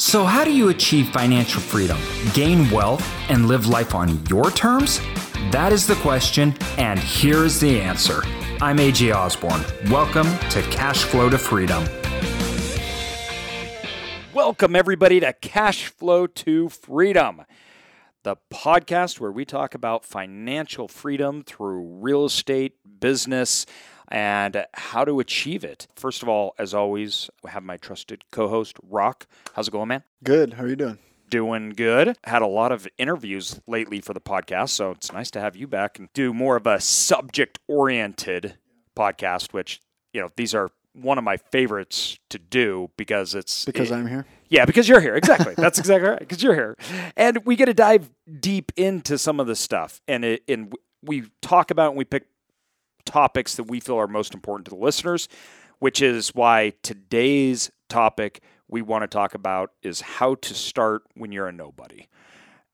So, how do you achieve financial freedom, gain wealth, and live life on your terms? That is the question, and here is the answer. I'm AJ Osborne. Welcome to Cash Flow to Freedom. Welcome, everybody, to Cash Flow to Freedom, the podcast where we talk about financial freedom through real estate, business, and how to achieve it. First of all, as always, I have my trusted co host, Rock. How's it going, man? Good. How are you doing? Doing good. Had a lot of interviews lately for the podcast, so it's nice to have you back and do more of a subject oriented podcast, which, you know, these are one of my favorites to do because it's Because it- I'm here. yeah, because you're here. Exactly. That's exactly right. Because you're here, and we get to dive deep into some of the stuff, and it, and we talk about and we pick topics that we feel are most important to the listeners, which is why today's topic we want to talk about is how to start when you're a nobody,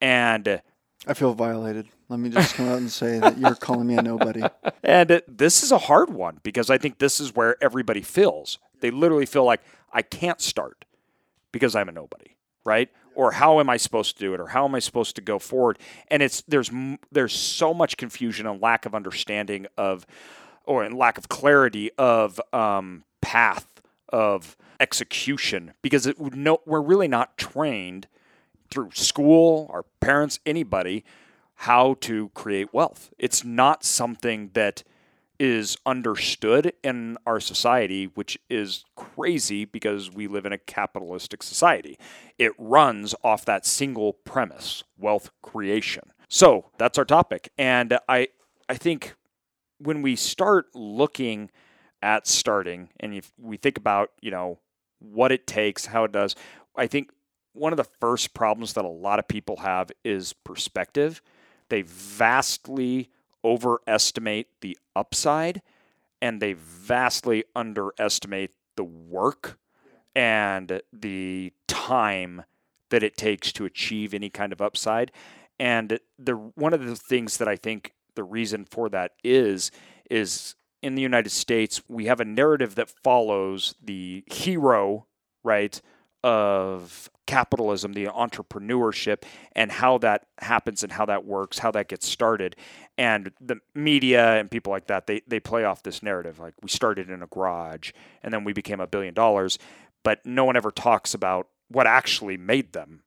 and I feel violated. Let me just come out and say that you're calling me a nobody. And uh, this is a hard one because I think this is where everybody feels. They literally feel like I can't start because I'm a nobody, right? Or how am I supposed to do it? Or how am I supposed to go forward? And it's there's there's so much confusion and lack of understanding of, or lack of clarity of um, path of execution because it no we're really not trained through school, our parents, anybody, how to create wealth. It's not something that is understood in our society, which is crazy because we live in a capitalistic society. It runs off that single premise wealth creation. So that's our topic. And I, I think when we start looking at starting and if we think about, you know, what it takes, how it does, I think one of the first problems that a lot of people have is perspective. They vastly overestimate the upside and they vastly underestimate the work and the time that it takes to achieve any kind of upside. And the one of the things that I think the reason for that is is in the United States we have a narrative that follows the hero, right, of capitalism, the entrepreneurship, and how that happens and how that works, how that gets started. And the media and people like that, they, they play off this narrative. Like we started in a garage and then we became a billion dollars, but no one ever talks about what actually made them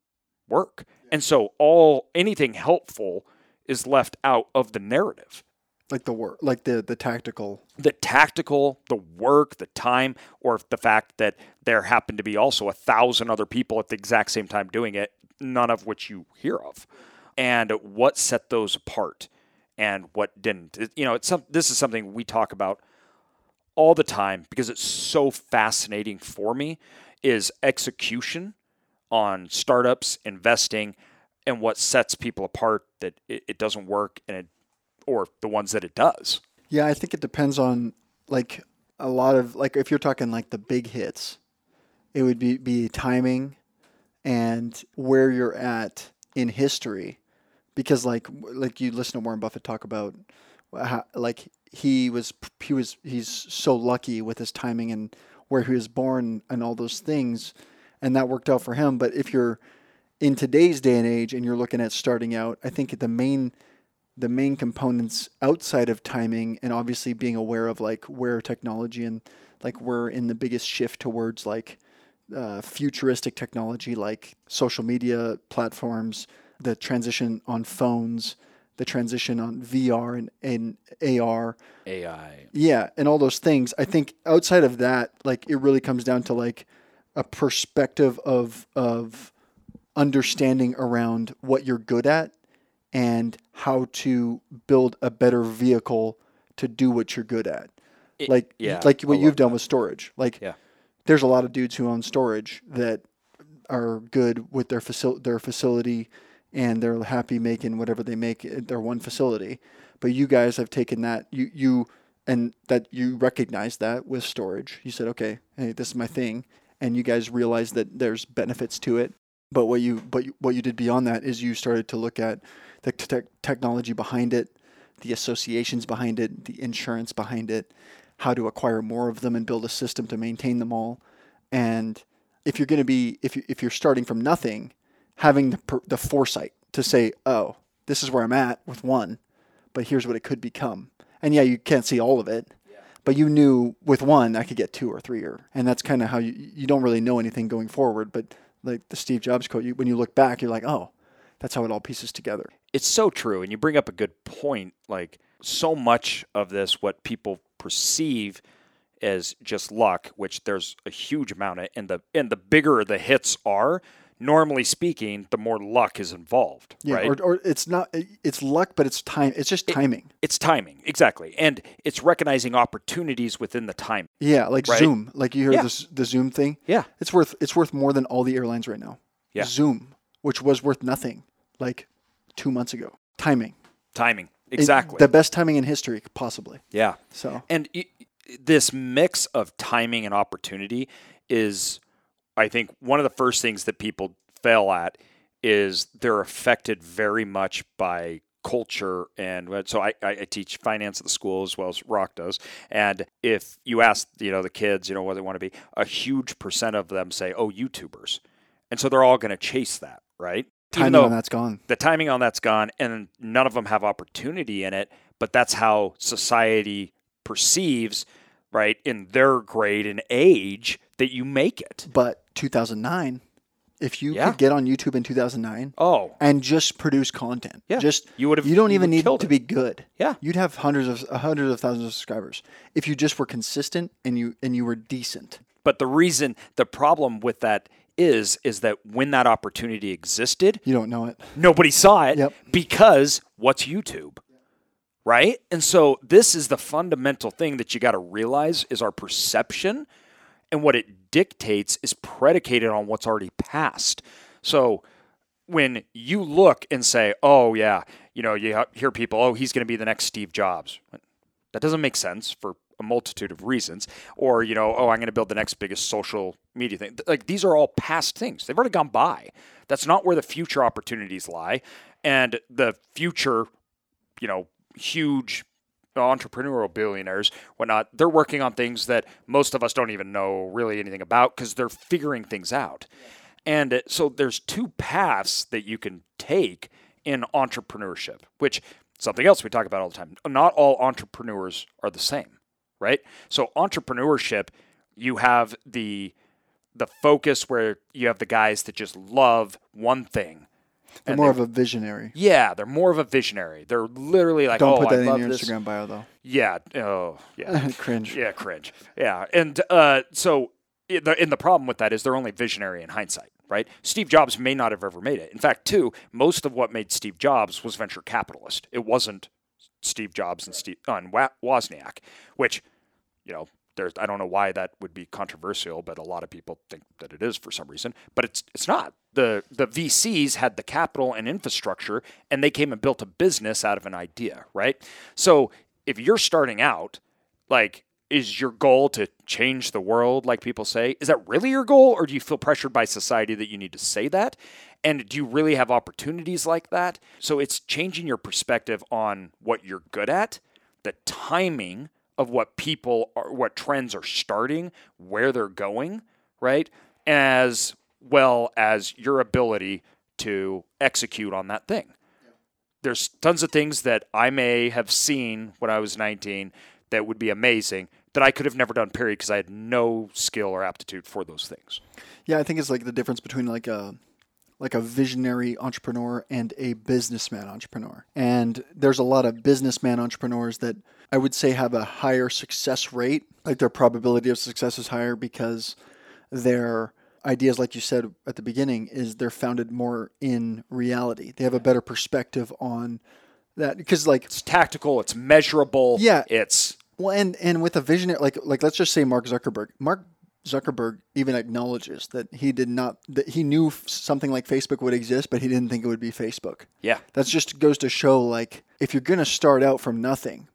work. And so all anything helpful is left out of the narrative Like the work, like the the tactical. the tactical, the work, the time, or the fact that there happened to be also a thousand other people at the exact same time doing it, none of which you hear of, and what set those apart and what didn't. It- you know, it's some, this is something we talk about all the time because it's so fascinating for me is execution on startups, investing, and what sets people apart that it, it doesn't work and it, or the ones that it does. Yeah, I think it depends on like a lot of like if you're talking like the big hits, it would be be timing and where you're at in history, because like like you listen to Warren Buffett talk about how, like he was he was he's so lucky with his timing and where he was born and all those things, and that worked out for him. But if you're in today's day and age and you're looking at starting out, I think the main the main components outside of timing and obviously being aware of like where technology and like we're in the biggest shift towards like uh, futuristic technology like social media platforms, the transition on phones, the transition on VR and, and AR. AI. Yeah, and all those things. I think outside of that, like it really comes down to like a perspective of of understanding around what you're good at and how to build a better vehicle to do what you're good at. It- like yeah, like what you've done with storage. Like Yeah. there's a lot of dudes who own storage that are good with their facil- their facility and they're happy making whatever they make at their one facility. But you guys have taken that you you and that you recognize that with storage. You said, okay, hey, this is my thing, and you guys realized that there's benefits to it. But what you but you- what you did beyond that is you started to look at the te- technology behind it, the associations behind it, the insurance behind it, how to acquire more of them and build a system to maintain them all. And if you're going to be if you if you're starting from nothing, having the per, the foresight to say, "Oh, this is where I'm at with one, but here's what it could become." And yeah, you can't see all of it. But you knew with one I could get two or three or and that's kind of how you you don't really know anything going forward, but like the Steve Jobs quote, you, when you look back, you're like, "Oh, that's how it all pieces together." It's so true and you bring up a good point like so much of this what people perceive as just luck which there's a huge amount of and the and the bigger the hits are normally speaking the more luck is involved Yeah, right or, or it's not it's luck, but it's time. It's just timing. it's timing exactly and it's recognizing opportunities within the time Yeah, like Right? Zoom. Like you hear Yeah. this the Zoom thing. Yeah. It's worth it's worth more than all the airlines right now. Yeah. Zoom, which was worth nothing like two months ago. Timing. timing. It- exactly. the best timing in history, possibly. yeah. So. And y- this mix of timing and opportunity is, I think, one of the first things that people fail at is they're affected very much by culture and so I, I I teach finance at the school as well as Rock does. And if you ask you know the kids you know what they want to be a huge percent of them say oh YouTubers. And so they're all going to chase that right timing on that's gone. the timing on that's gone and none of them have opportunity in it but that's how society perceives right in their grade and age that you make it But 2009, if you Yeah. could get on YouTube in 2009 oh and just produce content, Yeah. just You would've- you don't you even need to it. be good. Yeah. you'd have hundreds of uh, hundreds of thousands of subscribers if you just were consistent and you and you were decent. but the reason the problem with that is is that when that opportunity existed You don't know it. nobody saw it Yep. because what's YouTube? Right? And so this is the fundamental thing that you got to realize is our perception and what it dictates is predicated on what's already passed. So when you look and say, "Oh yeah, you know, you hear people, "Oh, he's going to be the next Steve Jobs." That doesn't make sense for a multitude of reasons. Or, you know, oh, I'm going to build the next biggest social media thing. Like these are all past things. They've already gone by. That's not where the future opportunities lie. And the future, you know, huge entrepreneurial billionaires, whatnot, they're working on things that most of us don't even know really anything about because they're figuring things out. And uh, so there's two paths that you can take in entrepreneurship, which something else we talk about all the time. Not all entrepreneurs are the same, right? So entrepreneurship, you have the the focus where you have the guys that just love one thing. They're more they- of a visionary. Yeah, they're more of a visionary. They're literally like, Don't oh, put that I in your this. Instagram bio though. Yeah. Oh, yeah. Cringe. Yeah, cringe. Yeah, and uh, so and the problem with that is they're only visionary in hindsight, right? Steve Jobs may not have ever made it. In fact, too, most of what made Steve Jobs was venture capitalist. It wasn't Steve Jobs and Steve uh, and Wozniak, which you know. There's, I don't know why that would be controversial, but a lot of people think that it is for some reason. But it's it's not. the The VCs had the capital and infrastructure, and they came and built a business out of an idea, right? So if you're starting out, like is your goal to change the world like people say is that really your goal or do you feel pressured by society that you need to say that and do you really have opportunities like that so it's changing your perspective on what you're good at the timing of what people are what trends are starting where they're going right as well as your ability to execute on that thing there's tons of things that I may have seen when I was 19 that would be amazing that I could have never done, period, because I had no skill or aptitude for those things. Yeah, I think it's like the difference between like a like a visionary entrepreneur and a businessman entrepreneur. And there's a lot of businessman entrepreneurs that I would say have a higher success rate. Like their probability of success is higher because their ideas, like you said at the beginning, is they're founded more in reality. They have a better perspective on that because like It's tactical, it's measurable. Yeah. It's well, and and with a visionary, like like let's just say Mark Zuckerberg. Mark Zuckerberg even acknowledges that he did not that he knew something like Facebook would exist, but he didn't think it would be Facebook. yeah. That just goes to show like if you're gonna start out from nothing,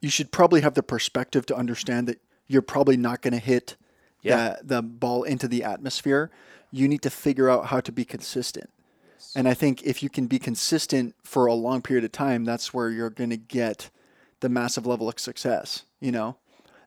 you should probably have the perspective to understand that you're probably not gonna hit Yeah. the, the ball into the atmosphere. You need to figure out how to be consistent. And I think if you can be consistent for a long period of time, that's where you're going to get the massive level of success. You know,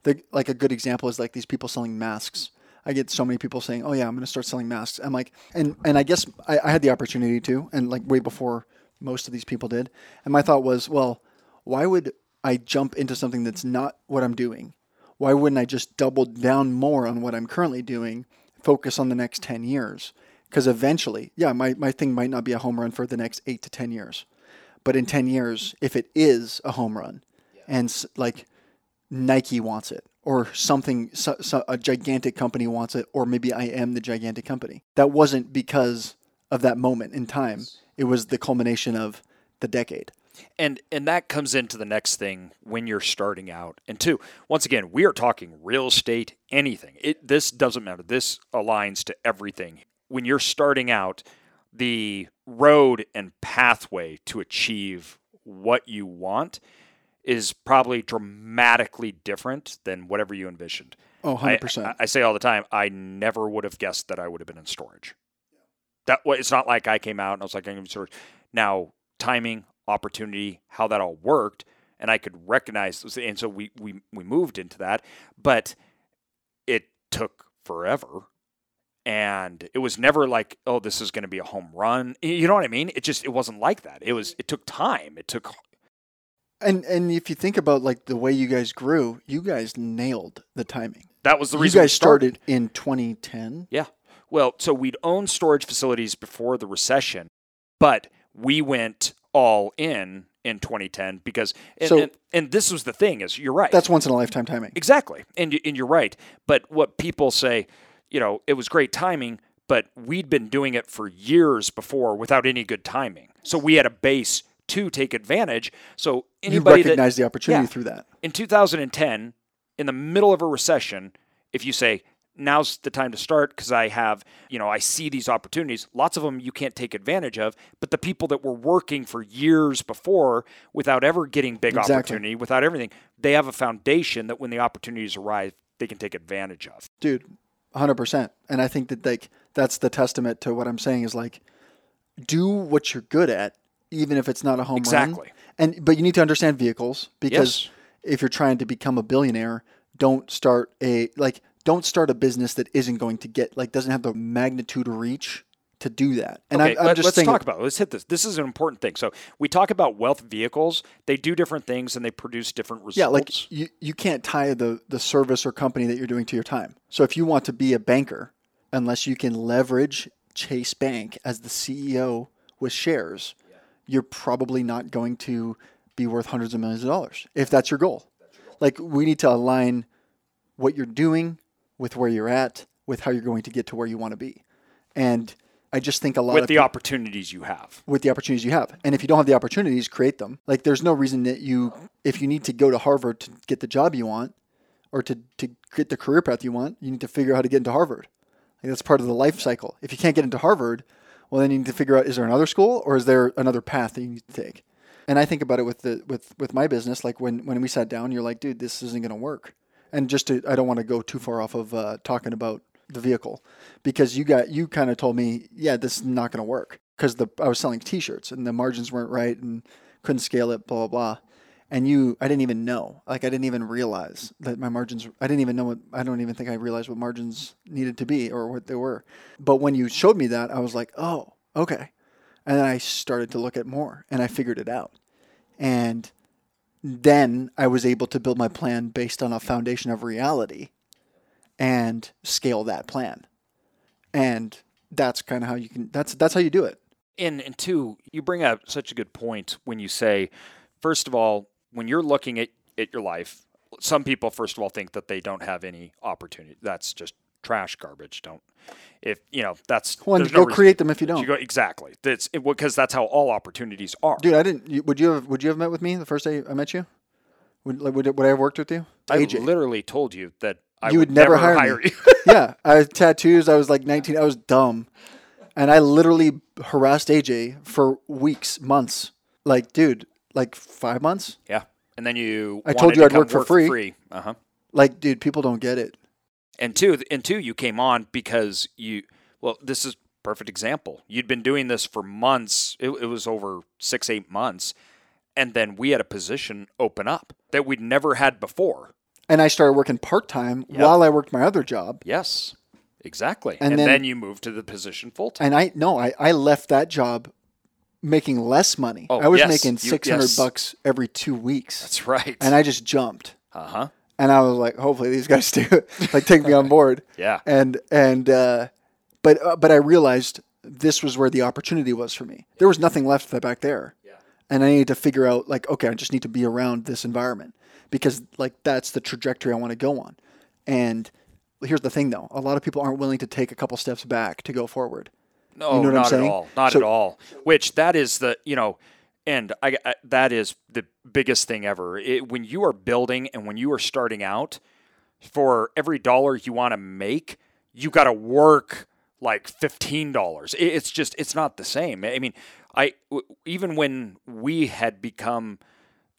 the, like a good example is like these people selling masks. I get so many people saying, "Oh yeah, I'm going to start selling masks." I'm like, and and I guess I, I had the opportunity to, and like way before most of these people did. And my thought was, well, why would I jump into something that's not what I'm doing? Why wouldn't I just double down more on what I'm currently doing, focus on the next 10 years? Because eventually, yeah, my, my thing might not be a home run for the next eight to 10 years. But in 10 years, if it is a home run and like Nike wants it or something, so, so a gigantic company wants it, or maybe I am the gigantic company, that wasn't because of that moment in time. It was the culmination of the decade. And and that comes into the next thing when you're starting out. And two, once again, we are talking real estate, anything. It this doesn't matter. This aligns to everything. When you're starting out, the road and pathway to achieve what you want is probably dramatically different than whatever you envisioned. Oh, 100%. I, I say all the time, I never would have guessed that I would have been in storage. That way, it's not like I came out and I was like, I'm in storage. Now, timing, opportunity, how that all worked, and I could recognize, and so we we we moved into that, but it took forever. And it was never like, oh, this is going to be a home run. You know what I mean? It just it wasn't like that. It was it took time. It took and and if you think about like the way you guys grew, you guys nailed the timing. That was the You reason we guys started in 2010. Yeah. Well, so we'd owned storage facilities before the recession, but we went all in in 2010 because and, So- and, and this was the thing is you're right. That's once in a lifetime timing. exactly. And you- and you're right. But what people say, you know, it was great timing, but we'd been doing it for years before without any good timing. So we had a base to take advantage. So You anybody that recognize the opportunity yeah. through that. in 2010, in the middle of a recession, if you say, now's the time to start because I have, you know, I see these opportunities, lots of them you can't take advantage of. But the people that were working for years before without ever getting big Exactly. opportunity, without everything, they have a foundation that when the opportunities arrive, they can take advantage of. dude 100% and i think that like that's the testament to what i'm saying is like do what you're good at even if it's not a home run Exactly. and but you need to understand vehicles because Yes. if you're trying to become a billionaire don't start a like don't start a business that isn't going to get like doesn't have the magnitude or reach to do that and okay, I, i'm let, just us saying talk about it. Let's hit this. This is an important thing. So we talk about wealth vehicles. They do different things and they produce different results. Yeah, like you, you can't tie the, the service or company that you're doing to your time. So if you want to be a banker, unless you can leverage Chase Bank as the CEO with shares, you're probably not going to be worth hundreds of millions of dollars if that's your goal. Like we need to align what you're doing with where you're at, with how you're going to get to where you want to be. And I just think a lot of with the peop- opportunities you have. with the opportunities you have. And if you don't have the opportunities, create them. Like there's no reason that you if you need to go to Harvard to get the job you want or to, to get the career path you want, you need to figure out how to get into Harvard. Like that's part of the life cycle. If you can't get into Harvard, well then you need to figure out is there another school or is there another path that you need to take? And I think about it with the with with my business. Like when when we sat down, you're like, dude, this isn't going to work. And just to, I don't want to go too far off of uh, talking about the vehicle because you got you kind of told me, yeah, this is not going to work because the I was selling T-shirts and the margins weren't right and couldn't scale it, blah blah blah. And you, I didn't even know, like I didn't even realize that my margins. I didn't even know what. I don't even think I realized what margins needed to be or what they were. But when you showed me that, I was like, oh, okay. And then I started to look at more and I figured it out. And then I was able to build my plan based on a foundation of reality and scale that plan. And that's kind of how you can that's that's how you do it. And and two, you bring up such a good point when you say, first of all, when you're looking at, at your life, some people first of all think that they don't have any opportunity. That's just trash garbage. Don't if you know that's Well, and go no create them if you don't. You go exactly. That's because that's how all opportunities are. Dude, I didn't would you have would you have met with me the first day I met you? Would like, would, would I have worked with you? I AJ. literally told you that I You would, would never hire me. you. yeah, I had tattoos. I was like 19. I was dumb, and I literally harassed AJ for weeks, months. Like, dude, like five months. yeah, and then you. I told you to I'd come work for free. free. Uh huh. Like, dude, people don't get it. And two, and two, you came on because you. Well, this is perfect example. You'd been doing this for months. It, it was over six, eight months, and then we had a position open up that we'd never had before. And I started working part time while I worked my other job. Yes, Exactly. And And, then- then, you moved to the position full time. And I no, I, I left that job making less money. Oh, I was yes, making you- six hundred yes. bucks every two weeks, That's right. and I just jumped. uh huh. And I was like, hopefully these guys do like take me on board. Yeah. And and uh, but uh, but I realized this was where the opportunity was for me. There was nothing left back there. Yeah. And I needed to figure out like, okay, I just need to be around this environment because like that's the trajectory I want to go on. And here's the thing though, a lot of people aren't willing to take a couple steps back to go forward. No, You know not at all. Not So- at all. Which that is the you know, and I, I that is the biggest thing ever. It, when you are building and when you are starting out, for every dollar you want to make, you got to work like fifteen dollars. It, it's just it's not the same. I mean, I w- even when we had become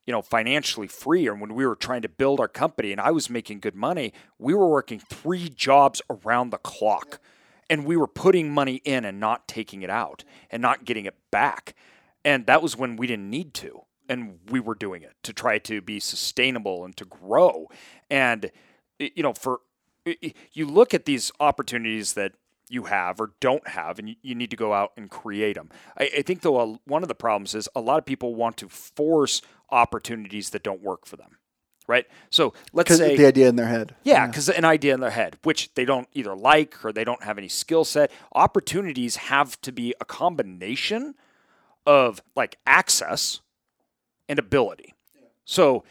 you know, financially free and when we were trying to build our company and I was making good money, we were working three jobs around the clock. And we were putting money in and not taking it out and not getting it back. And that was when we didn't need to. And we were doing it to try to be sustainable and to grow. And, you know, for you look at these opportunities that you have or don't have, and you, need to go out and create them. I, I think, though, a, one of the problems is a lot of people want to force opportunities that don't work for them, right? So let's say the idea in their head. yeah, because an idea in their head, which they don't either like or they don't have any skill set. Opportunities have to be a combination of like access and ability. So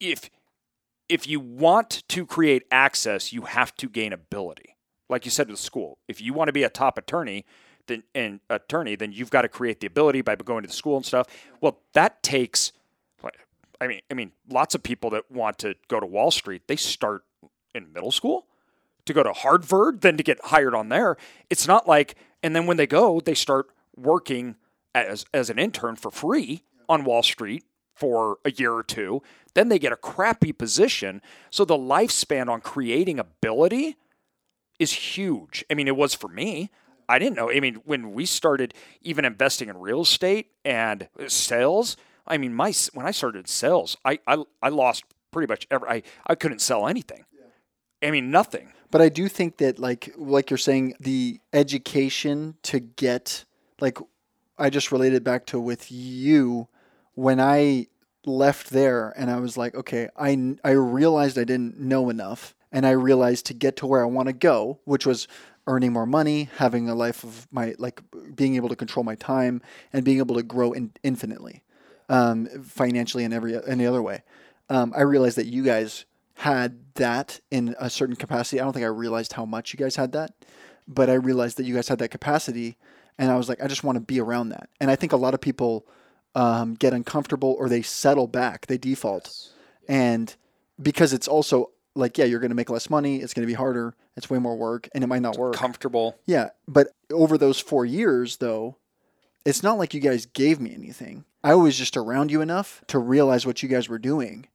if if you want to create access, you have to gain ability. Like you said with school, if you want to be a top attorney, then and attorney, then you've got to create the ability by going to the school and stuff. Well, that takes I mean, I mean, lots of people that want to go to Wall Street, they start in middle school to go to Harvard, then to get hired on there. It's not like, and then when they go, they start working as as an intern for free on Wall Street for a year or two. Then they get a crappy position. So the lifespan on creating ability is huge. I mean, it was for me. I didn't know. I mean, when we started even investing in real estate and sales, I mean, my when I started sales, I I, I lost pretty much every. I, I couldn't sell anything. I mean, nothing. But I do think that like like you're saying, the education to get like I just related back to with you when I left there and I was like, okay, I I realized I didn't know enough and I realized to get to where I want to go, which was earning more money, having a life of my like being able to control my time and being able to grow in, infinitely, um, financially and every any other way. Um, I realized that you guys had that in a certain capacity. I don't think I realized how much you guys had that, but I realized that you guys had that capacity, and I was like, I just want to be around that. And I think a lot of people um, get uncomfortable or they settle back, they default, and because it's also like, yeah, you're going to make less money, it's going to be harder, it's way more work, and it might not work. Comfortable. Yeah, but over those four years, though, it's not like you guys gave me anything. I was just around you enough to realize what you guys were doing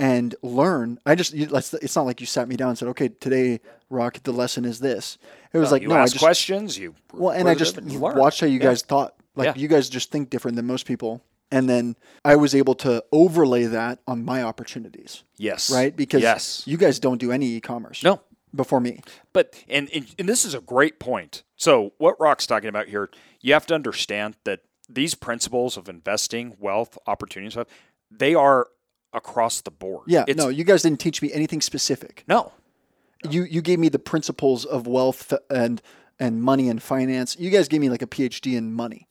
and learn. I just let's it's not like you sat me down and said, okay, today, Rock, the lesson is this. It was like, no, I just, questions. You well, and I just you watched how you Yeah. guys thought. Like, Yeah. you guys just think different than most people. And then I was able to overlay that on my opportunities, Yes. right? Because yes. you guys don't do any e-commerce. No. Before me. But and, and and this is a great point. So what Rock's talking about here, you have to understand that these principles of investing, wealth, opportunities, stuff, they are across the board. Yeah, It's, no, you guys didn't teach me anything specific. no. You you gave me the principles of wealth and and money and finance. You guys gave me like a PhD in money,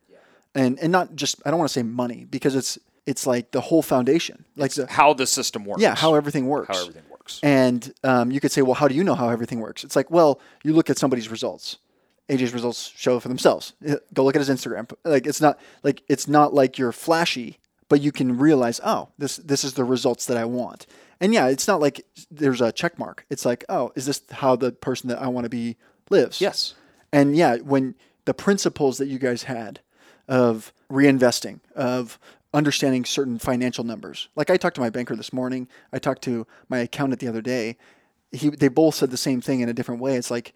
and and not just I don't want to say money because it's it's like the whole foundation, like the, How the system works. yeah how everything works. how everything works. And um, you could say, well, how do you know how everything works? It's like, well, you look at somebody's results. AJ's results show for themselves. Go look at his Instagram. Like it's not like it's not like you're flashy, but you can realize, oh, this this is the results that I want. And yeah, it's not like there's a check mark. It's like, oh, is this how the person that I want to be lives? Yes. And yeah, when the principles that you guys had of reinvesting, of understanding certain financial numbers. Like I talked to my banker this morning, I talked to my accountant the other day. He they both said the same thing in a different way. It's like,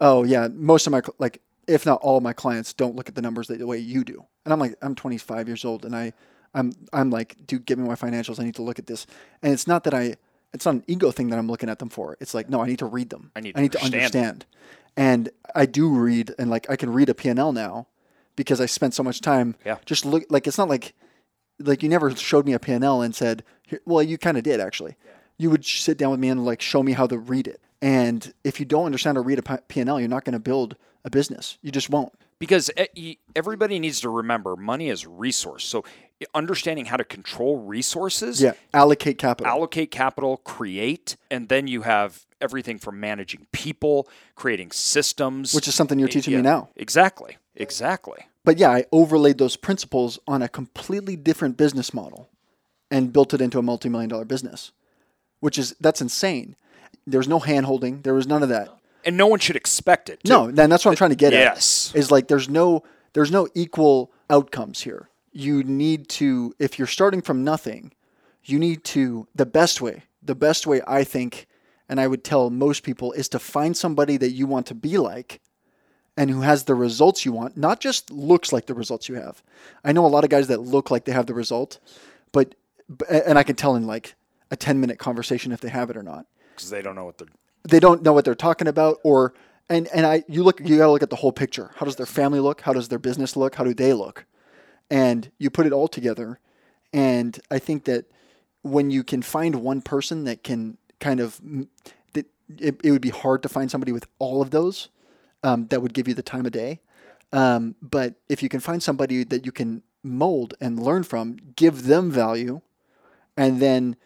"Oh, yeah, most of my like if not all of my clients don't look at the numbers the way you do." And I'm like, "I'm 25 years old and I I'm I'm like, dude, give me my financials. I need to look at this." And it's not that I it's not an ego thing that I'm looking at them for. It's like, no, I need to read them. I need to I need to understand understand. And I do read, and like I can read a P&L now because I spent so much time Yeah. just look. Like it's not like like you never showed me a P&L and said, well, you kind of did actually. Yeah. You would sit down with me and like show me how to read it. And if you don't understand how to read a P&L, you're not going to build a business. You just won't. because eh, e- e- everybody needs to remember money is resource. So understanding how to control resources, Yeah, allocate capital. allocate capital, create, and then you have everything from managing people, creating systems, which is something you're eh, teaching Yeah, me now. Exactly. Exactly. But yeah, I overlaid those principles on a completely different business model and built it into a multi-million dollar business, which is that's insane. There was no hand holding. There was none of that. And no one should expect it. too. No, and that's what I'm trying to get Yes. at. Is like there's no there's no equal outcomes here. You need to if you're starting from nothing, you need to the best way. The best way I think and I would tell most people is to find somebody that you want to be like and who has the results you want, not just looks like the results you have. I know a lot of guys that look like they have the result, but and I can tell in like a 10 minute conversation if they have it or not because they don't know what they're. they don't know what they're talking about or and and I you look you got to look at the whole picture. How does their family look? How does their business look? How do they look? And you put it all together and I think that when you can find one person that can kind of that it, it would be hard to find somebody with all of those um, that would give you the time of day. Um, but if you can find somebody that you can mold and learn from, give them value, and then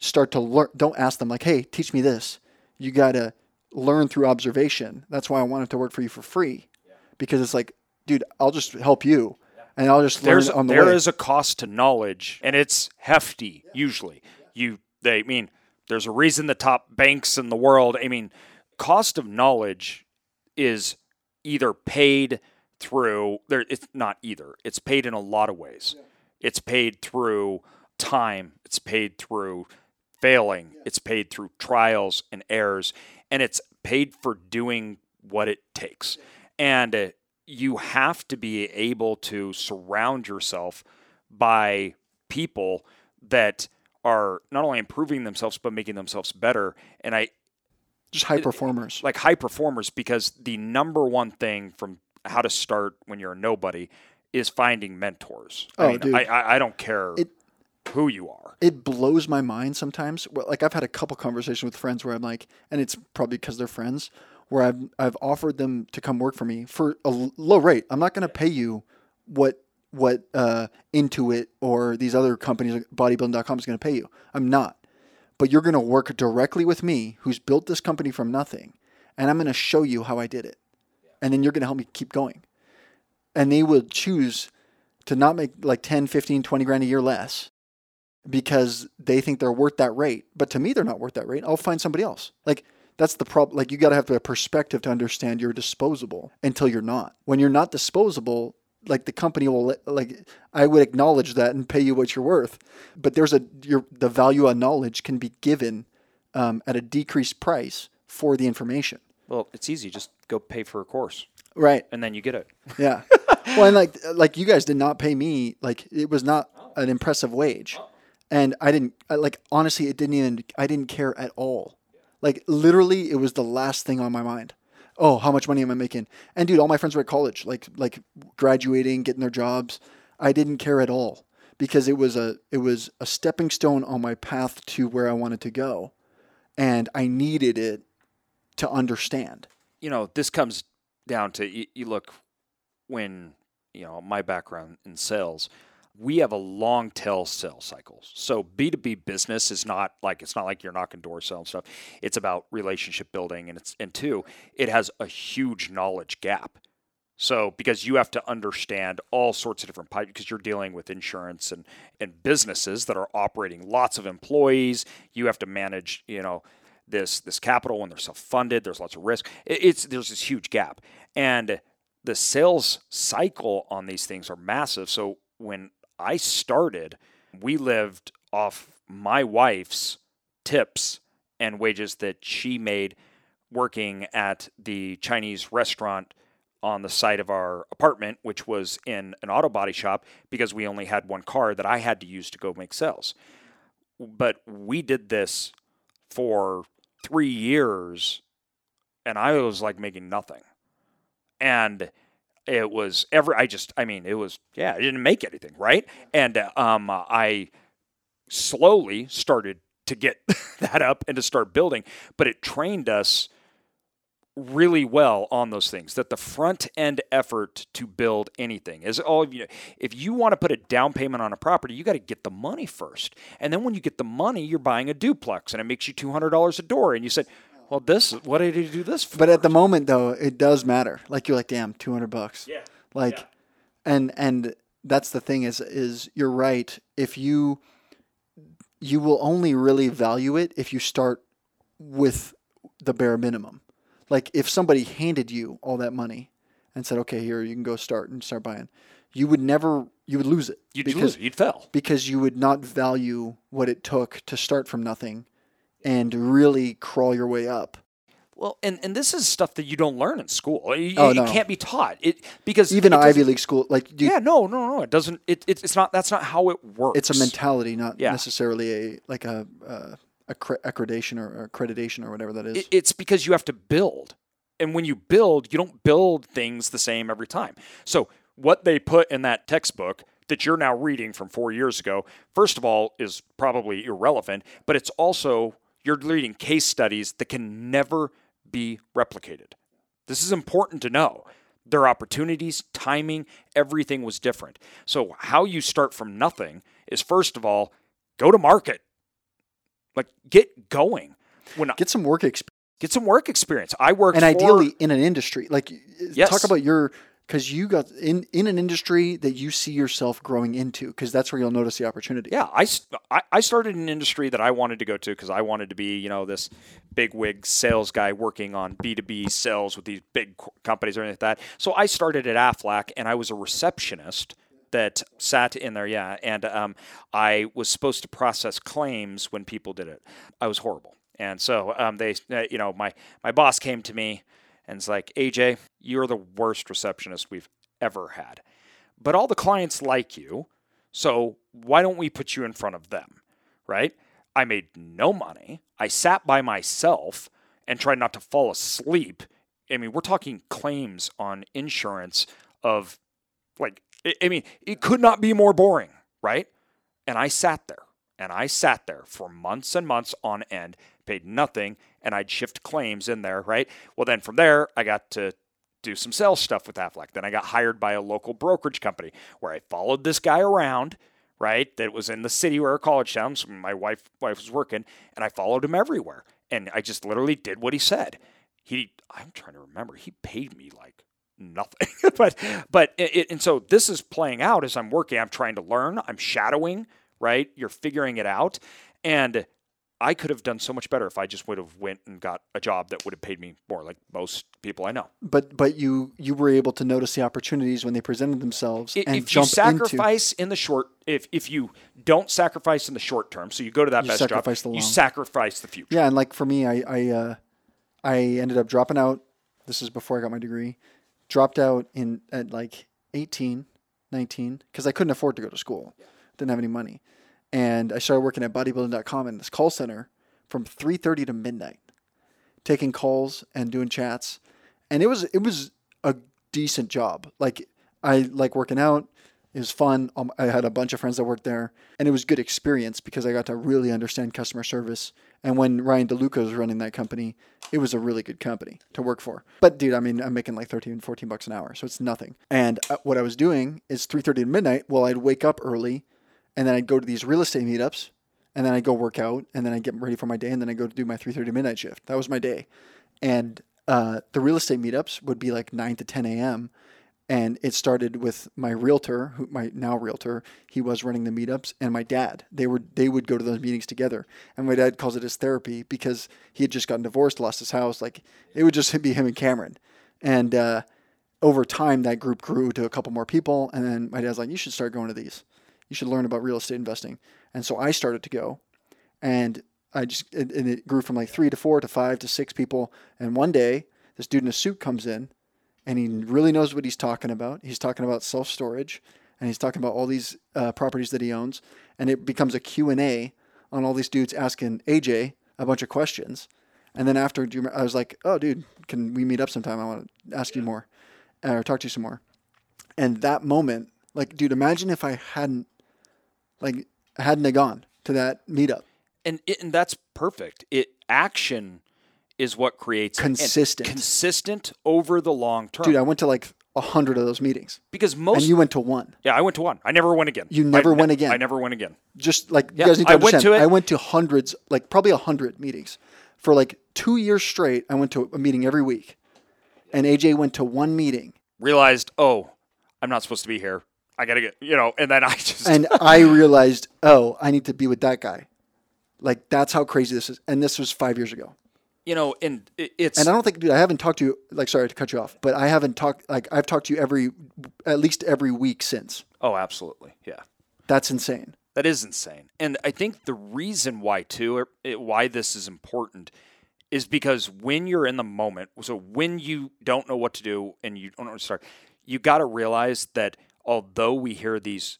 start to learn. Don't ask them like, "Hey, teach me this." You gotta learn through observation. That's why I wanted to work for you for free, because it's like, dude, I'll just help you, and I'll just learn There's on the there way. is a cost to knowledge, and it's hefty. Usually, you they I mean there's a reason the top banks in the world. I mean, cost of knowledge is either paid through there. It's not either. It's paid in a lot of ways. It's paid through time. It's paid through failing. It's paid through trials and errors, and it's paid for doing what it takes. And uh, you have to be able to surround yourself by people that are not only improving themselves but making themselves better. And I just high performers. like high performers because the number one thing from how to start when you're a nobody is finding mentors. I Oh, mean, dude. I, I, I don't care It- who you are. it blows my mind sometimes. Like I've had a couple conversations with friends where I'm like, and it's probably because they're friends, where I've I've offered them to come work for me for a low rate. I'm not going to pay you what what uh, Intuit or these other companies like bodybuilding.com is going to pay you. I'm not. But you're going to work directly with me, who's built this company from nothing, and I'm going to show you how I did it, and then you're going to help me keep going. And they will choose to not make like 10, 15, 20 grand a year less because they think they're worth that rate. But to me, they're not worth that rate. I'll find somebody else. Like that's the problem. Like you got to have a perspective to understand you're disposable until you're not. When you're not disposable, like the company will like I would acknowledge that and pay you what you're worth. But there's a your the value of knowledge can be given um, at a decreased price for the information. Well, it's easy. Just go pay for a course Right. and then you get it. Yeah. well, and like like you guys did not pay me like it was not an impressive wage, and I didn't like honestly it didn't even I didn't care at all. Like literally, it was the last thing on my mind. Oh, how much money am I making? And dude, all my friends were at college, like like graduating, getting their jobs. I didn't care at all because it was a it was a stepping stone on my path to where I wanted to go, and I needed it to understand. you know, this comes down to you, you look when you know my background in sales. We have a long tail sales cycles. So B2B business is not like it's not like you're knocking doors selling stuff. It's about relationship building and it's and two, it has a huge knowledge gap. So because you have to understand all sorts of different pipes because you're dealing with insurance and and businesses that are operating lots of employees, you have to manage, you know, this this capital when they're self-funded, there's lots of risk. It- It's there's this huge gap. And the sales cycle on these things are massive. So when I started, we lived off my wife's tips and wages that she made working at the Chinese restaurant on the side of our apartment, which was in an auto body shop because we only had one car that I had to use to go make sales. But we did this for three years, and I was like making nothing, and it was every. I just, I mean, it was yeah, I didn't make anything, right? And um, I slowly started to get that up and to start building, but it trained us really well on those things that the front end effort to build anything is all of you if you want to put a down payment on a property you got to get the money first and then when you get the money you're buying a duplex and it makes you $200 a door and you said well this what did he do this for But at the moment, though, it does matter. Like you're like, damn, two hundred bucks. yeah Like, Yeah. and and that's the thing is is you're right. If you you will only really value it if you start with the bare minimum. Like if somebody handed you all that money and said, "Okay, here you can go start and start buying," you would never you would lose it you'd because lose it. you'd fail because you would not value what it took to start from nothing and really crawl your way up. well and, and this is stuff that you don't learn in school you, Oh, no. can't be taught it because Even it Ivy League school, like you, yeah no no no it doesn't it, it, it's not that's not how it works it's a mentality, not Yeah. necessarily a like a, uh accre- accreditation or accreditation or whatever that is. It- it's because you have to build. And when you build, you don't build things the same every time. So, what they put in that textbook that you're now reading from four years ago, first of all, is probably irrelevant, but it's also you're reading case studies that can never be replicated. This is important to know. Their opportunities, timing, everything was different. So, how you start from nothing is first of all, go to market. Like, get going. When Get some work experience, get some work experience. I worked and for, ideally in an industry. Like, uh, Yes. talk about your because you got in in an industry that you see yourself growing into, because that's where you'll notice the opportunity. yeah, I, I started an industry that I wanted to go to because I wanted to be, you know, this big wig sales guy working on B2B sales with these big companies or anything like that. So I started at Aflac and I was a receptionist that sat in there, yeah, and um, I was supposed to process claims when people did it. I was horrible. And so um, they, uh, you know, my, my boss came to me and it's like, AJ, you're the worst receptionist we've ever had. But all the clients like you. So why don't we put you in front of them? Right? I made no money. I sat by myself and tried not to fall asleep. I mean, we're talking claims on insurance of like, I- mean, it could not be more boring, right? And I sat there and I sat there for months and months on end, paid nothing, and I'd shift claims in there, right? Well, then from there, I got to do some sales stuff with Aflac. Then I got hired by a local brokerage company where I followed this guy around, right? That was in the city where college town. So my wife wife was working, and I followed him everywhere. And I just literally did what he said. He, I'm trying to remember, he paid me like nothing. but but it- and so this is playing out as I'm working. I'm trying to learn. I'm shadowing. Right, you're figuring it out, and I could have done so much better if I just would have went and got a job that would have paid me more, like most people I know. But but you you were able to notice the opportunities when they presented themselves I- and if you jump into. sacrifice in the short, if if you don't sacrifice in the short term, so you go to that You best sacrifice job, the you sacrifice the future. Yeah, and like for me, I I uh, I ended up dropping out. This is before I got my degree. Dropped out in at like 18, 19 because I couldn't afford to go to school. Didn't have any money, and I started working at bodybuilding.com in this call center from 3:30 to midnight, taking calls and doing chats, and it was it was a decent job. Like I like working out. It was fun. Um, I had a bunch of friends that worked there, and it was good experience because I got to really understand customer service. And when Ryan DeLuca was running that company, it was a really good company to work for. But dude, I mean, I'm making like 13, 14 bucks an hour, so it's nothing. And uh, what I was doing is 3:30 to midnight. Well, I'd wake up early, and then I'd go to these real estate meetups, and then I'd go work out, and then I'd get ready for my day, and then I'd go to do my 3:30 midnight shift. That was my day. And uh, the real estate meetups would be like 9 to 10 a.m and it started with my realtor who my now realtor he was running the meetups and my dad they were they would go to those meetings together and my dad calls it his therapy because he had just gotten divorced lost his house like it would just be him and cameron and uh, over time that group grew to a couple more people and then my dad's like you should start going to these you should learn about real estate investing and so i started to go and i just and and it grew from like three to four to five to six people and one day this dude in a suit comes in and he really knows what he's talking about. He's talking about self storage, and he's talking about all these uh, properties that he owns, and it becomes a Q and A on all these dudes asking AJ, a bunch of questions. And then after, do you, I was like, "Oh, dude, can we meet up sometime? I want to ask you more, or talk to you some more." And that moment, like, dude, imagine if I hadn't, like, hadn't they gone to that meetup. and it, and that's perfect. It action is what creates Consistent. consistent over the long term. Dude, I went to like a hundred of those meetings, because most and you went to one. yeah, I went to one. I never went again. You never I ne- went again? I never went again. Just like Yeah, you guys need to I went understand, to it. I went to hundreds, like probably a hundred meetings for like two years straight. I went to a meeting every week, and AJ went to one meeting, Realized, oh, I'm not supposed to be here. I gotta get you know, and then I just and I realized, oh, I need to be with that guy. Like that's how crazy this is, and this was five years ago. you know, and it's And I don't think, dude, I haven't talked to you. Like, sorry to cut you off, but I haven't talked. Like, I've talked to you every, at least every week since. oh, absolutely, yeah. That's insane. That is insane. And I think the reason why too, or it, why this is important, is because when you're in the moment, so when you don't know what to do and you don't know where to start, you got to realize that although we hear these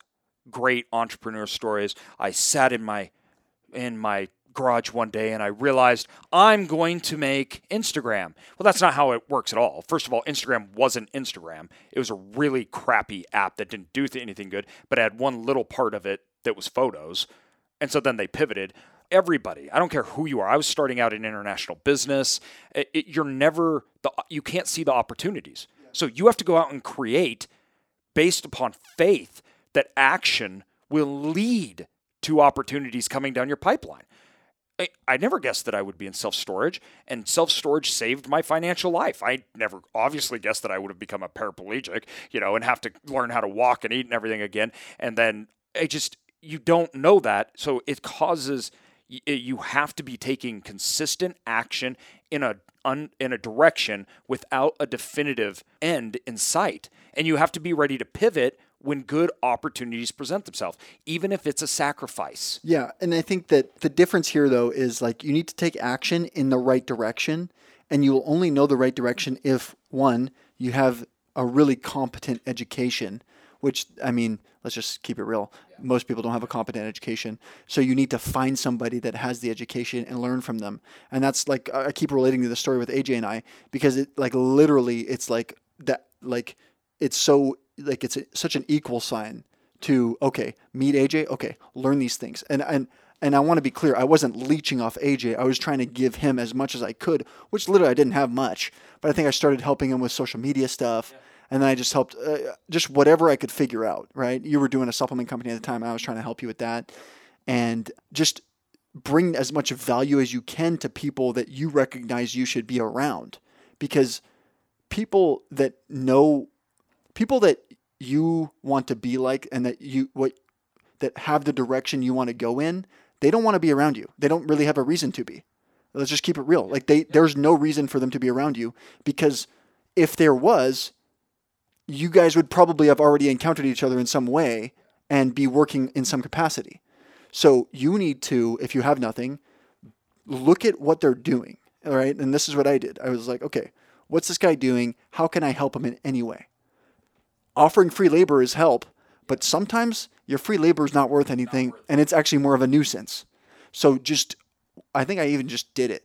great entrepreneur stories, I sat in my in my garage one day and I realized I'm going to make Instagram. Well, that's not how it works at all. First of all, Instagram wasn't Instagram. It was a really crappy app that didn't do anything good, but had one little part of it that was photos. And so then they pivoted. Everybody, I don't care who you are. I was starting out in international business. It, it- you're never the you can't see the opportunities. So you have to go out and create based upon faith that action will lead to opportunities coming down your pipeline. I, I never guessed that I would be in self storage, and self storage saved my financial life. I never obviously guessed that I would have become a paraplegic, you know, and have to learn how to walk and eat and everything again. And then I just, you don't know that. So it causes, you have to be taking consistent action in a, un, in a direction without a definitive end in sight. And you have to be ready to pivot when good opportunities present themselves, even if it's a sacrifice. Yeah, and I think that the difference here though is like you need to take action in the right direction and you will only know the right direction if one, you have a really competent education, which I mean, let's just keep it real. Most people don't have a competent education. So you need to find somebody that has the education and learn from them. And that's like I keep relating to the story with AJ and I because it like literally it's like that like it's so like it's a, such an equal sign to okay meet AJ okay learn these things and and and I want to be clear I wasn't leeching off AJ I was trying to give him as much as I could which literally I didn't have much but I think I started helping him with social media stuff and then I just helped uh, just whatever I could figure out right? You were doing a supplement company at the time. I was trying to help you with that. And just bring as much value as you can to people that you recognize you should be around. Because people that know people that you want to be like and that you what that have the direction you want to go in they don't want to be around you. They don't really have a reason to be. Let's just keep it real. Like they there's no reason for them to be around you because if there was you guys would probably have already encountered each other in some way and be working in some capacity so you need to if you have nothing look at what they're doing all right and this is what i did i was like okay what's this guy doing how can i help him in any way offering free labor is help, but sometimes your free labor is not worth anything and it's actually more of a nuisance. So just I think I even just did it.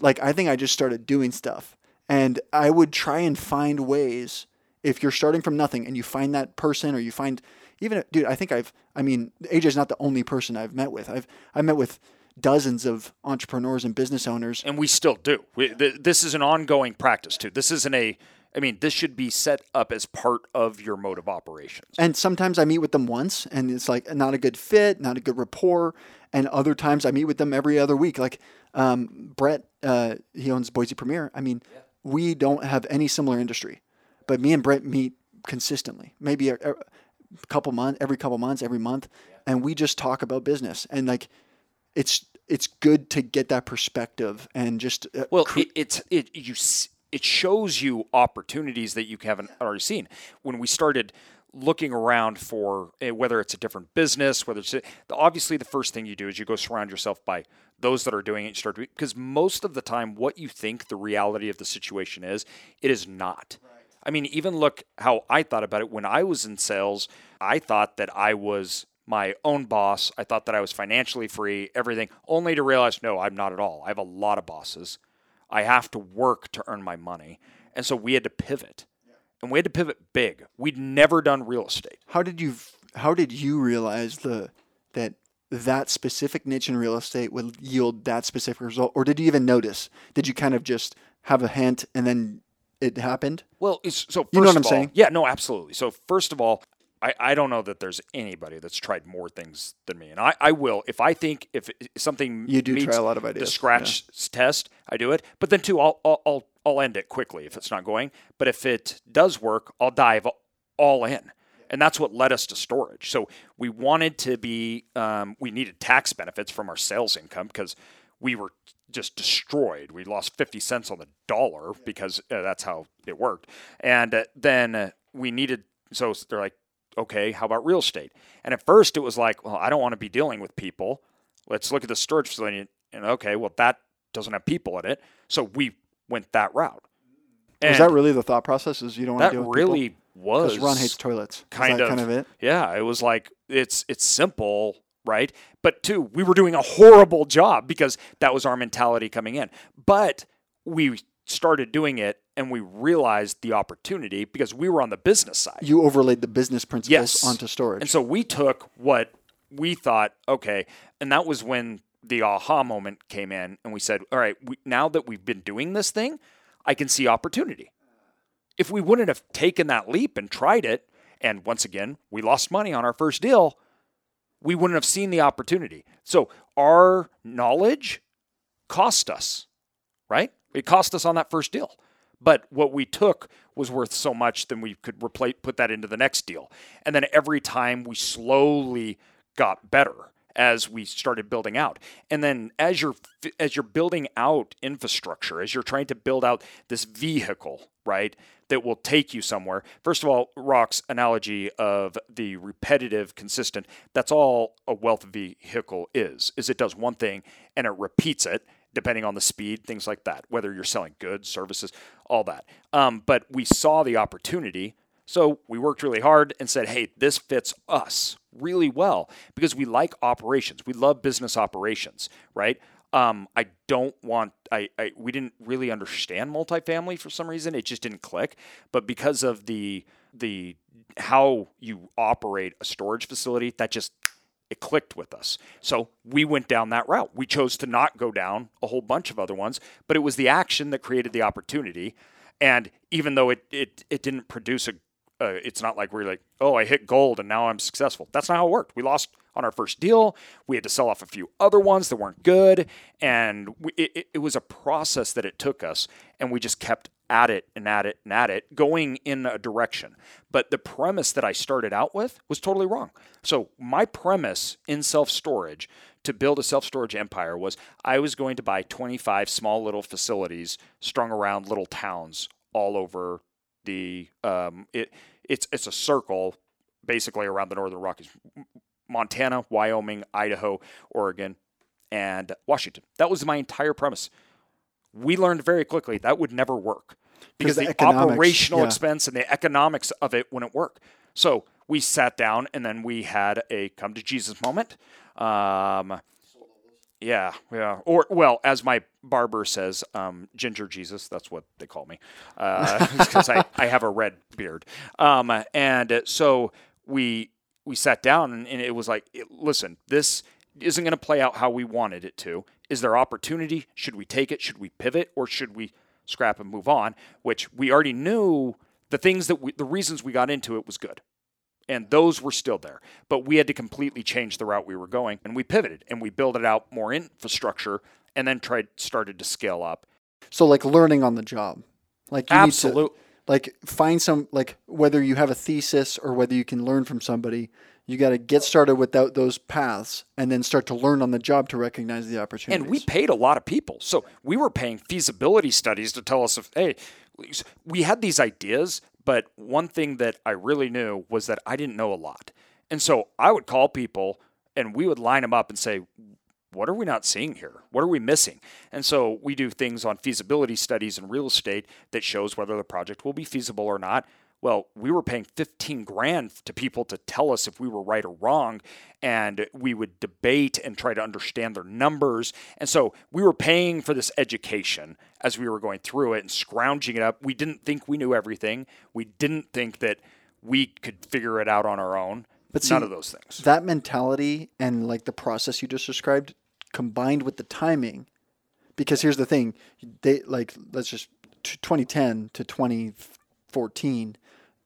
Like I think I just started doing stuff. And I would try and find ways if you're starting from nothing and you find that person or you find even dude, I think I've I mean, AJ's not the only person I've met with. I've I met with dozens of entrepreneurs and business owners and we still do. We, th- this is an ongoing practice too. This isn't a. I mean, this should be set up as part of your mode of operations. And sometimes I meet with them once and it's like not a good fit, not a good rapport. And other times I meet with them every other week. Like um, Brett, uh, he owns Boise Premier. I mean, we don't have any similar industry, but me and Brett meet consistently, maybe a, a couple months, every couple months, every month. And we just talk about business. And like, it's, it's good to get that perspective and just uh, Well, it, it's it you it shows you opportunities that you haven't already seen. When we started looking around for eh, whether it's a different business, whether it's a, obviously the first thing you do is you go surround yourself by those that are doing it. You start because most of the time, what you think the reality of the situation is, it is not. I mean, even look how I thought about it when I was in sales. I thought that I was my own boss. I thought that I was financially free, everything, only to realize no, I'm not at all. I have a lot of bosses. I have to work to earn my money. And so we had to pivot. And we had to pivot big. We'd never done real estate. How did you how did you realize the that that specific niche in real estate would yield that specific result or did you even notice? Did you kind of just have a hint and then it happened? Well, it's, so first You know what of I'm all- saying? Yeah, no, absolutely. So first of all, I, I don't know that there's anybody that's tried more things than me, and I, I will if I think if something You do try a lot of ideas. the scratch s- test, I do it. But then too, I'll, I'll I'll I'll end it quickly if it's not going. But if it does work, I'll dive all in. And that's what led us to storage. So we wanted to be, um, we needed tax benefits from our sales income because we were just destroyed. We lost 50 cents on the dollar because uh, that's how it worked. And uh, then uh, we needed, so they're like, okay, how about real estate? And at first it was like, well, I don't want to be dealing with people. Let's look at the storage facility. And okay, well, that doesn't have people in it. So we went that route. Was that really the thought process? Is you don't want to deal with really was because Ron hates toilets. Kind of kind of it. yeah it was like it's it's simple right? But two we were doing a horrible job because that was our mentality coming in. But we started doing it and we realized the opportunity because we were on the business side. You overlaid the business principles yes. onto storage. and so we took what we thought okay and that was when the aha moment came in and we said all right we, now that we've been doing this thing i can see opportunity. If we wouldn't have taken that leap and tried it, and once again, we lost money on our first deal, we wouldn't have seen the opportunity. So our knowledge cost us, right? It cost us on that first deal. But what we took was worth so much, then we could replace, put that into the next deal. And then every time we slowly got better as we started building out. And then as you're as you're building out infrastructure, as you're trying to build out this vehicle, right, that will take you somewhere. First of all, Rock's analogy of the repetitive, consistent, that's all a wealth vehicle is, is it does one thing and it repeats it depending on the speed, things like that, whether you're selling goods, services, all that. Um, but we saw the opportunity so we worked really hard and said, hey, this fits us really well because we like operations. We love business operations, right? Um, I don't want, I, I, we didn't really understand multifamily for some reason. It just didn't click. But because of the, the, how you operate a storage facility, that just, it clicked with us. So we went down that route. We chose to not go down a whole bunch of other ones, but it was the action that created the opportunity. And even though it, it, it didn't produce a uh, it's not like we're like, oh, I hit gold and now I'm successful. That's not how it worked. We lost on our first deal. We had to sell off a few other ones that weren't good, and we, it, it was a process that it took us, and we just kept at it and at it and at it, going in a direction. But the premise that I started out with was totally wrong. So my premise in self storage to build a self storage empire was I was going to buy 25 small little facilities strung around little towns all over the um, it it's it's a circle basically around the northern Rockies, Montana, Wyoming, Idaho, Oregon, and Washington. That was my entire premise. We learned very quickly that would never work because the the, operational yeah. expense and the economics of it wouldn't work. So we sat down and then we had a come to Jesus moment. Um, yeah, yeah. Or well, as my barber says, um, Ginger Jesus. That's what they call me because I, I have a red beard. Um, and so we we sat down and, and it was like, listen, this isn't going to play out how we wanted it to. Is there opportunity? Should we take it? Should we pivot, or should we scrap and move on? Which we already knew the things that we, the reasons we got into it was good and those were still there. But we had to completely change the route we were going, and we pivoted and we built it out more infrastructure, and then tried started to scale up. So like learning on the job. Like you Absolutely. need to like find some like whether you have a thesis or whether you can learn from somebody, you got to get started without those paths and then start to learn on the job to recognize the opportunities. And we paid a lot of people. So we were paying feasibility studies to tell us if, hey, we had these ideas, but one thing that I really knew was that I didn't know a lot. And so I would call people and we would line them up and say, what are we not seeing here? What are we missing? And so we do things on feasibility studies in real estate that shows whether the project will be feasible or not. Well, we were paying 15 grand to people to tell us if we were right or wrong. And we would debate and try to understand their numbers. And so we were paying for this education as we were going through it and scrounging it up. We didn't think we knew everything. We didn't think that we could figure it out on our own. But none of those things. That mentality and like the process you just described combined with the timing because here's the thing they like let's just t- 2010 to 2014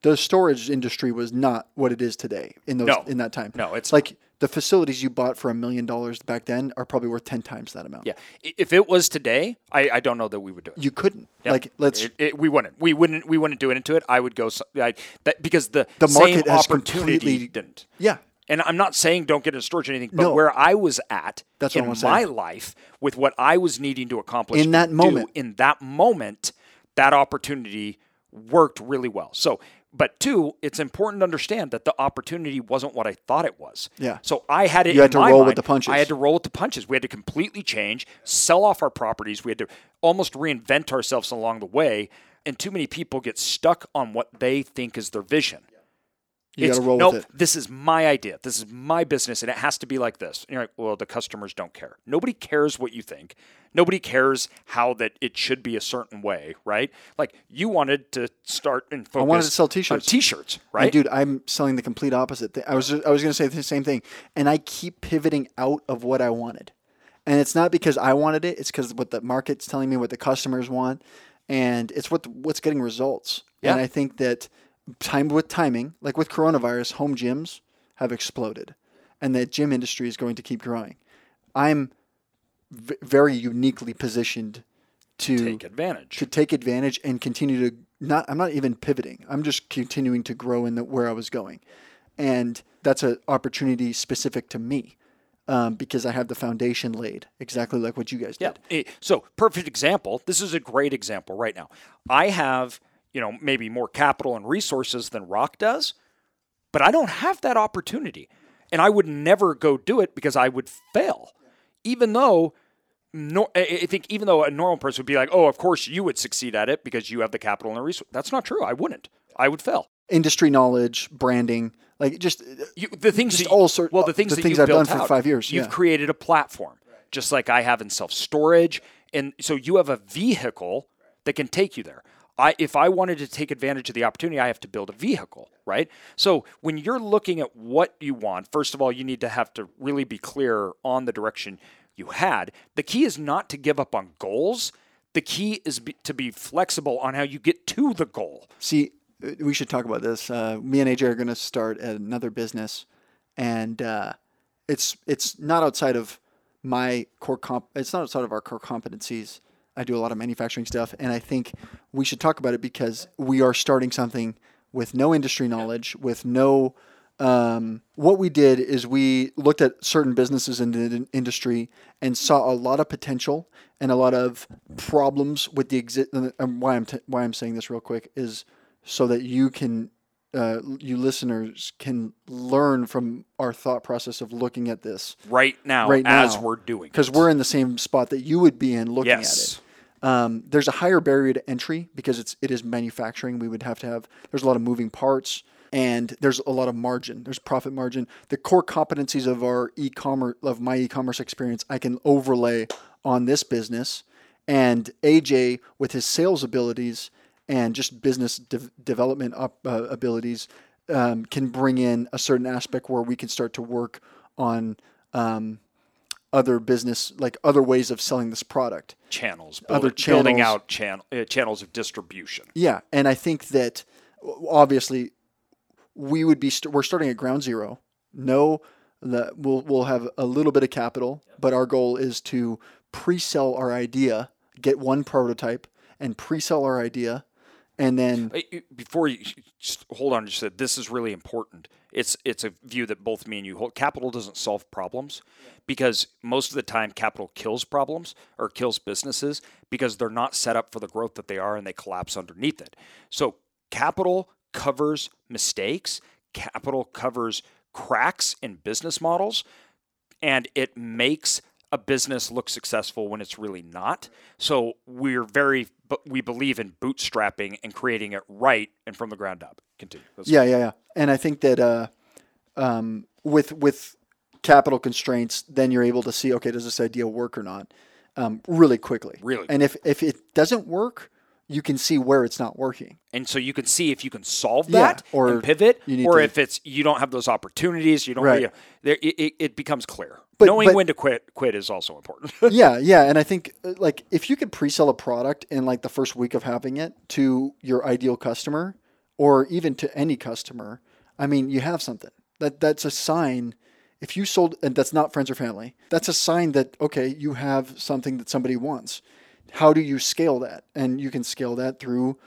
the storage industry was not what it is today in those No. in that time No, it's like the facilities you bought for a million dollars back then are probably worth 10 times that amount Yeah. If it was today, I, I don't know that we would do it. you couldn't Yep. like let's It, it- we wouldn't. We wouldn't. We wouldn't do it into it. I would go I, that because the The market has completely- didn't. yeah And I'm not saying don't get into storage or anything, but No. where I was at That's in saying. my life with what I was needing to accomplish In that moment. do in that moment, that opportunity worked really well. So, but two, it's important to understand that the opportunity wasn't what I thought it was. Yeah. So I had it. You had to roll with the punches. I had to roll with the punches. We had to completely change, sell off our properties. We had to almost reinvent ourselves along the way. And too many people get stuck on what they think is their vision. You got to roll nope, with it this is my idea. This is my business, and it has to be like this. And you're like, well, the customers don't care. Nobody cares what you think. Nobody cares how that it should be a certain way, right? Like you wanted to start and focus. I wanted to sell t-shirts. T-shirts, And right? dude, I'm selling the complete opposite. I was I was going to say the same thing, and I keep pivoting out of what I wanted, and it's not because I wanted it. It's because what the market's telling me, what the customers want, and it's what what's getting results. Yeah. And I think that timed with timing, like with coronavirus, home gyms have exploded, and the gym industry is going to keep growing. I'm v- very uniquely positioned to Take advantage. to take advantage and continue to not I'm not even pivoting. I'm just continuing to grow in the, where I was going. And that's an opportunity specific to me. Um, because I have the foundation laid exactly like what you guys did. Eh, So, perfect example. This is a great example right now. I have, you know, maybe more capital and resources than Rock does, but I don't have that opportunity. And I would never go do it because I would fail. Even though no, I think even though a normal person would be like, "Oh, of course you would succeed at it because you have the capital and the resource." That's not true. I wouldn't. I would fail. Industry knowledge, branding, like just uh, You, the things Just that, all sort- well, the things the that things you've I've done built for five years, You've yeah. created a platform, just like I have in self storage, and so you have a vehicle that can take you there. I, if I wanted to take advantage of the opportunity, I have to build a vehicle, right? So when you're looking at what you want, first of all, you need to have to really be clear on the direction you had. The key is not to give up on goals. The key is be, to be flexible on how you get to the goal. See, uh, we should talk about this. Uh, me and AJ are going to start another business, and uh, it's it's not outside of my core comp. It's not outside of our core competencies. I do a lot of manufacturing stuff, and I think we should talk about it because we are starting something with no industry knowledge, with no. Um, what we did is we looked at certain businesses in the industry and saw a lot of potential and a lot of problems with the exist. And why I'm t- why I'm saying this real quick is so that you can, uh, you listeners can learn from our thought process of looking at this Right now, right as we're doing because we're in the same spot that you would be in looking Yes. at it. Um, there's a higher barrier to entry because it's it is manufacturing. We would have to have there's a lot of moving parts and there's a lot of margin. There's profit margin. The core competencies of our e-commerce of my e-commerce experience, I can overlay on this business. And AJ with his sales abilities and just business de- development up, uh, abilities um, can bring in a certain aspect where we can start to work on um, other business, like other ways of selling this product. channels, Other building, building out channel, uh, channels of distribution. Yeah, and I think that obviously we would be st- we're starting at ground zero. No, that we'll we'll have a little bit of capital, but our goal is to pre-sell our idea, get one prototype, and pre-sell our idea, and then Uh, Before you just hold on, just said this is really important. It's it's a view that both me and you hold. Capital doesn't solve problems because most of the time capital kills problems or kills businesses because they're not set up for the growth that they are and they collapse underneath it. So capital covers mistakes. Capital covers cracks in business models and it makes a business looks successful when it's really not. So we're very, but we believe in bootstrapping and creating it right and from the ground up. Continue. That's- Yeah, yeah, yeah. And I think that uh, um, with with capital constraints, then you're able to see, okay, does this idea work or not, um, really quickly. Really And if if it doesn't work, you can see where it's not working. And so you can see if you can solve Yeah, that or and pivot, or to- if it's you don't have those opportunities, you don't. Right. You know, there, it, it, it becomes clear. But- Knowing but- when to quit, quit is also important. yeah, yeah, and I think uh, like if you could pre-sell a product in like the first week of having it to your ideal customer or even to any customer, I mean, you have something. That that's a sign. If you sold and that's not friends or family, that's a sign that okay, you have something that somebody wants. How do you scale that? And you can scale that through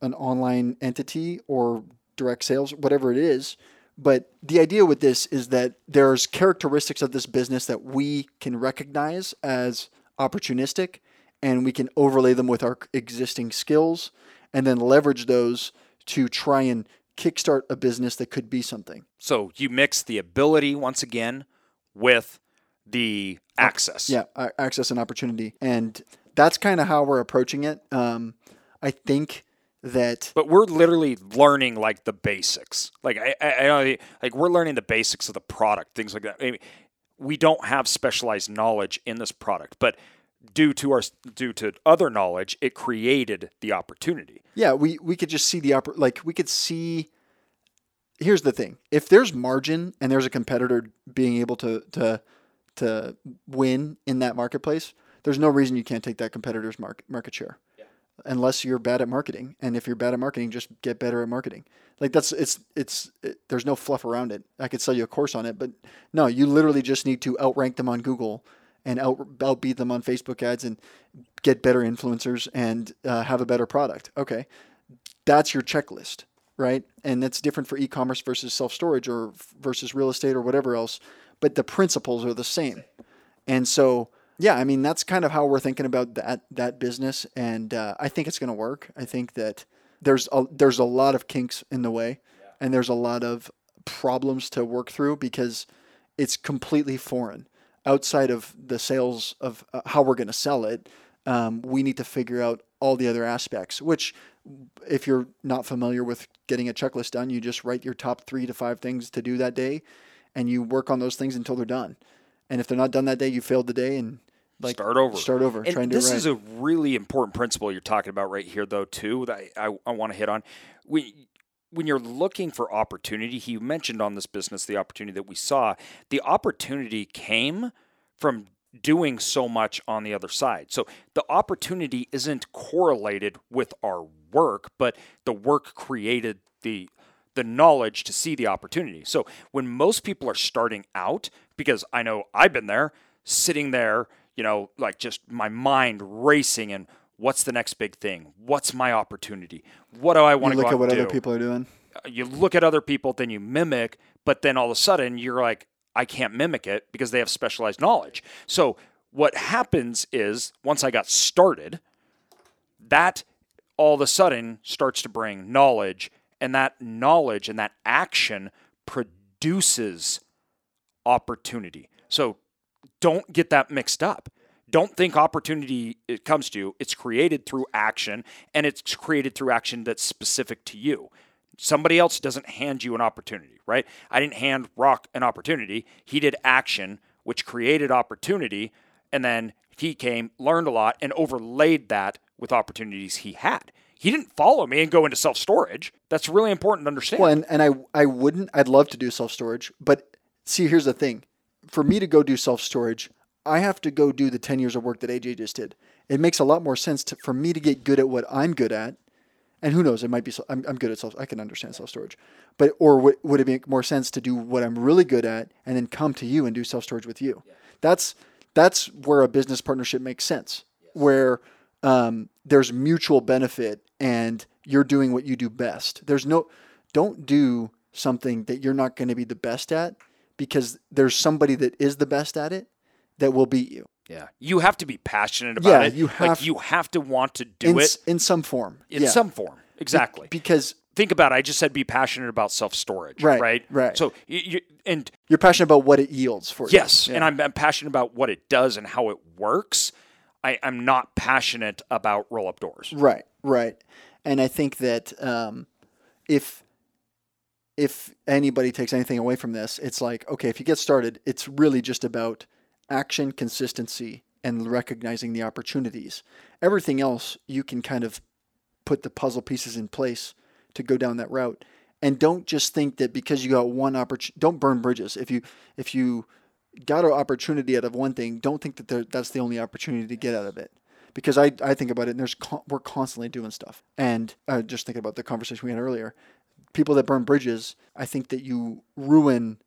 an online entity or direct sales, whatever it is. But the idea with this is that there's characteristics of this business that we can recognize as opportunistic and we can overlay them with our existing skills and then leverage those to try and kickstart a business that could be something. so you mix the ability once again with the access. Yeah, access and opportunity. And that's kind of how we're approaching it. Um, I think that But we're literally learning like the basics. Like I, I, I like we're learning the basics of the product, things like that. I mean, we don't have specialized knowledge in this product, but due to our due to other knowledge, it created the opportunity. Yeah, we we could just see the oppor- like we could see. Here's the thing: if there's margin and there's a competitor being able to to to win in that marketplace, there's no reason you can't take that competitor's market market share, unless you're bad at marketing. And if you're bad at marketing, just get better at marketing. Like that's it's it's it, there's no fluff around it. I could sell you a course on it, but no, you literally just need to outrank them on Google and out outbeat them on Facebook ads and get better influencers and uh, have a better product. Okay, that's your checklist, right? And that's different for e-commerce versus self-storage or f- versus real estate or whatever else, but the principles are the same. And so, yeah, I mean, that's kind of how we're thinking about that that business, and uh, I think it's going to work. I think that there's a, there's a lot of kinks in the way, and there's a lot of problems to work through because it's completely foreign outside of the sales of uh, how we're going to sell it. Um, we need to figure out all the other aspects, which if you're not familiar with getting a checklist done, you just write your top three to five things to do that day and you work on those things until they're done. And if they're not done that day, you failed the day and like start over. Start over. And try and do this right. is a really important principle you're talking about right here, though, too. That I, I, I want to hit on. We, when you're looking for opportunity, he mentioned on this business the opportunity that we saw. The opportunity came from doing so much on the other side. So the opportunity isn't correlated with our work, but the work created the the knowledge to see the opportunity. So when most people are starting out, because I know I've been there, sitting there, you know, like just my mind racing and what's the next big thing? What's my opportunity? What do I want to look at what other do? people are doing. Uh, you look at other people, then you mimic, but then all of a sudden you're like, I can't mimic it because they have specialized knowledge. So what happens is once I got started, that all of a sudden starts to bring knowledge, and that knowledge and that action produces opportunity. So don't get that mixed up. Don't think opportunity it comes to you. It's created through action and it's created through action that's specific to you. Somebody else doesn't hand you an opportunity, right? I didn't hand Rock an opportunity. He did action, which created opportunity, and then he came, learned a lot, and overlaid that with opportunities he had. He didn't follow me and go into self storage. That's really important to understand. Well, and, and I, I wouldn't, I'd love to do self storage, but see, here's the thing. For me to go do self storage, I have to go do the 10 years of work that AJ just did. It makes a lot more sense to, for me to get good at what I'm good at. And who knows, it might be, I'm, I'm good at self, I can understand self storage. But, or would, would it make more sense to do what I'm really good at and then come to you and do self storage with you? That's, that's where a business partnership makes sense, where um, there's mutual benefit and you're doing what you do best. There's no, don't do something that you're not going to be the best at because there's somebody that is the best at it that will beat you yeah. You have to be passionate about Yeah, it. you like have- you have to want to do in, it in some form. in Yeah. some form. Exactly. because think about it. I just said be passionate about self storage. Right, Right. right. So you, and You're passionate about what it yields for you. yes, and I'm, I'm passionate about what it does and how it works. I, I'm not passionate about roll up doors. Right, right. And I think that um, if if anybody takes anything away from this, it's like okay, if you get started, it's really just about action, consistency, and recognizing the opportunities. Everything else you can kind of put the puzzle pieces in place to go down that route. And don't just think that because you got one opportunity, don't burn bridges. If you if you got an opportunity out of one thing, don't think that that's the only opportunity to get out of it. Because I, I think about it, and there's con- we're constantly doing stuff. And uh, just thinking about the conversation we had earlier, people that burn bridges, I think that you ruin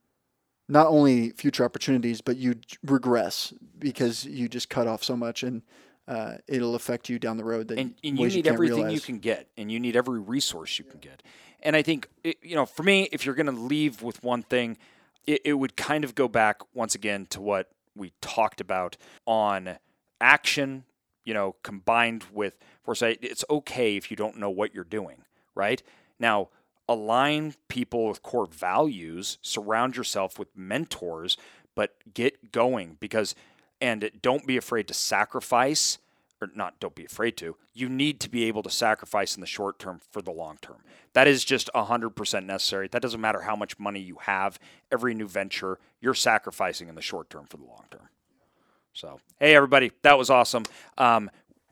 not only future opportunities, but you regress because you just cut off so much, and uh, it'll affect you down the road. That and, and you need can't everything you can get and you need every resource you can get and i think it, you know for me if you're going to leave with one thing it, it would kind of go back once again to what we talked about on action you know combined with foresight it's okay if you don't know what you're doing right now align people with core values surround yourself with mentors but get going because and don't be afraid to sacrifice or not don't be afraid to you need to be able to sacrifice in the short term for the long term. That is just 100% necessary. That doesn't matter how much money you have every new venture you're sacrificing in the short term for the long term. So hey everybody that was awesome. Um,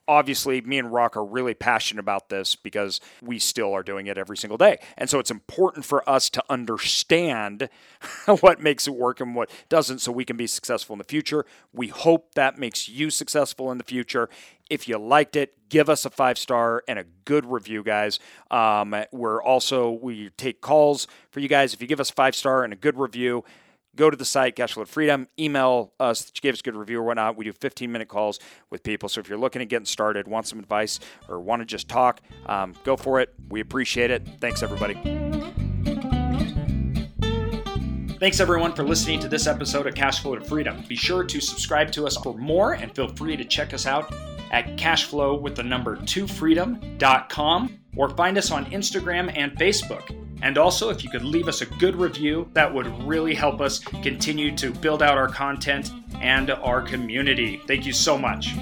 obviously me and rock are really passionate about this because we still are doing it every single day. And so it's important for us to understand what makes it work and what doesn't so we can be successful in the future. We hope that makes you successful in the future. If you liked it give us a five star and a good review guys. Um, we're also we take calls for you guys. If you give us five star and a good review go to the site, Cashflow Freedom, email us gave us a good review or whatnot. We do 15 minute calls with people. So if you're looking at getting started, want some advice, or want to just talk, um, go for it. We appreciate it. Thanks, everybody. Thanks everyone for listening to this episode of Cashflow to Freedom. Be sure to subscribe to us for more and feel free to check us out at cashflow with the number 2 freedom.com or find us on Instagram and Facebook. And also, if you could leave us a good review, that would really help us continue to build out our content and our community. Thank you so much.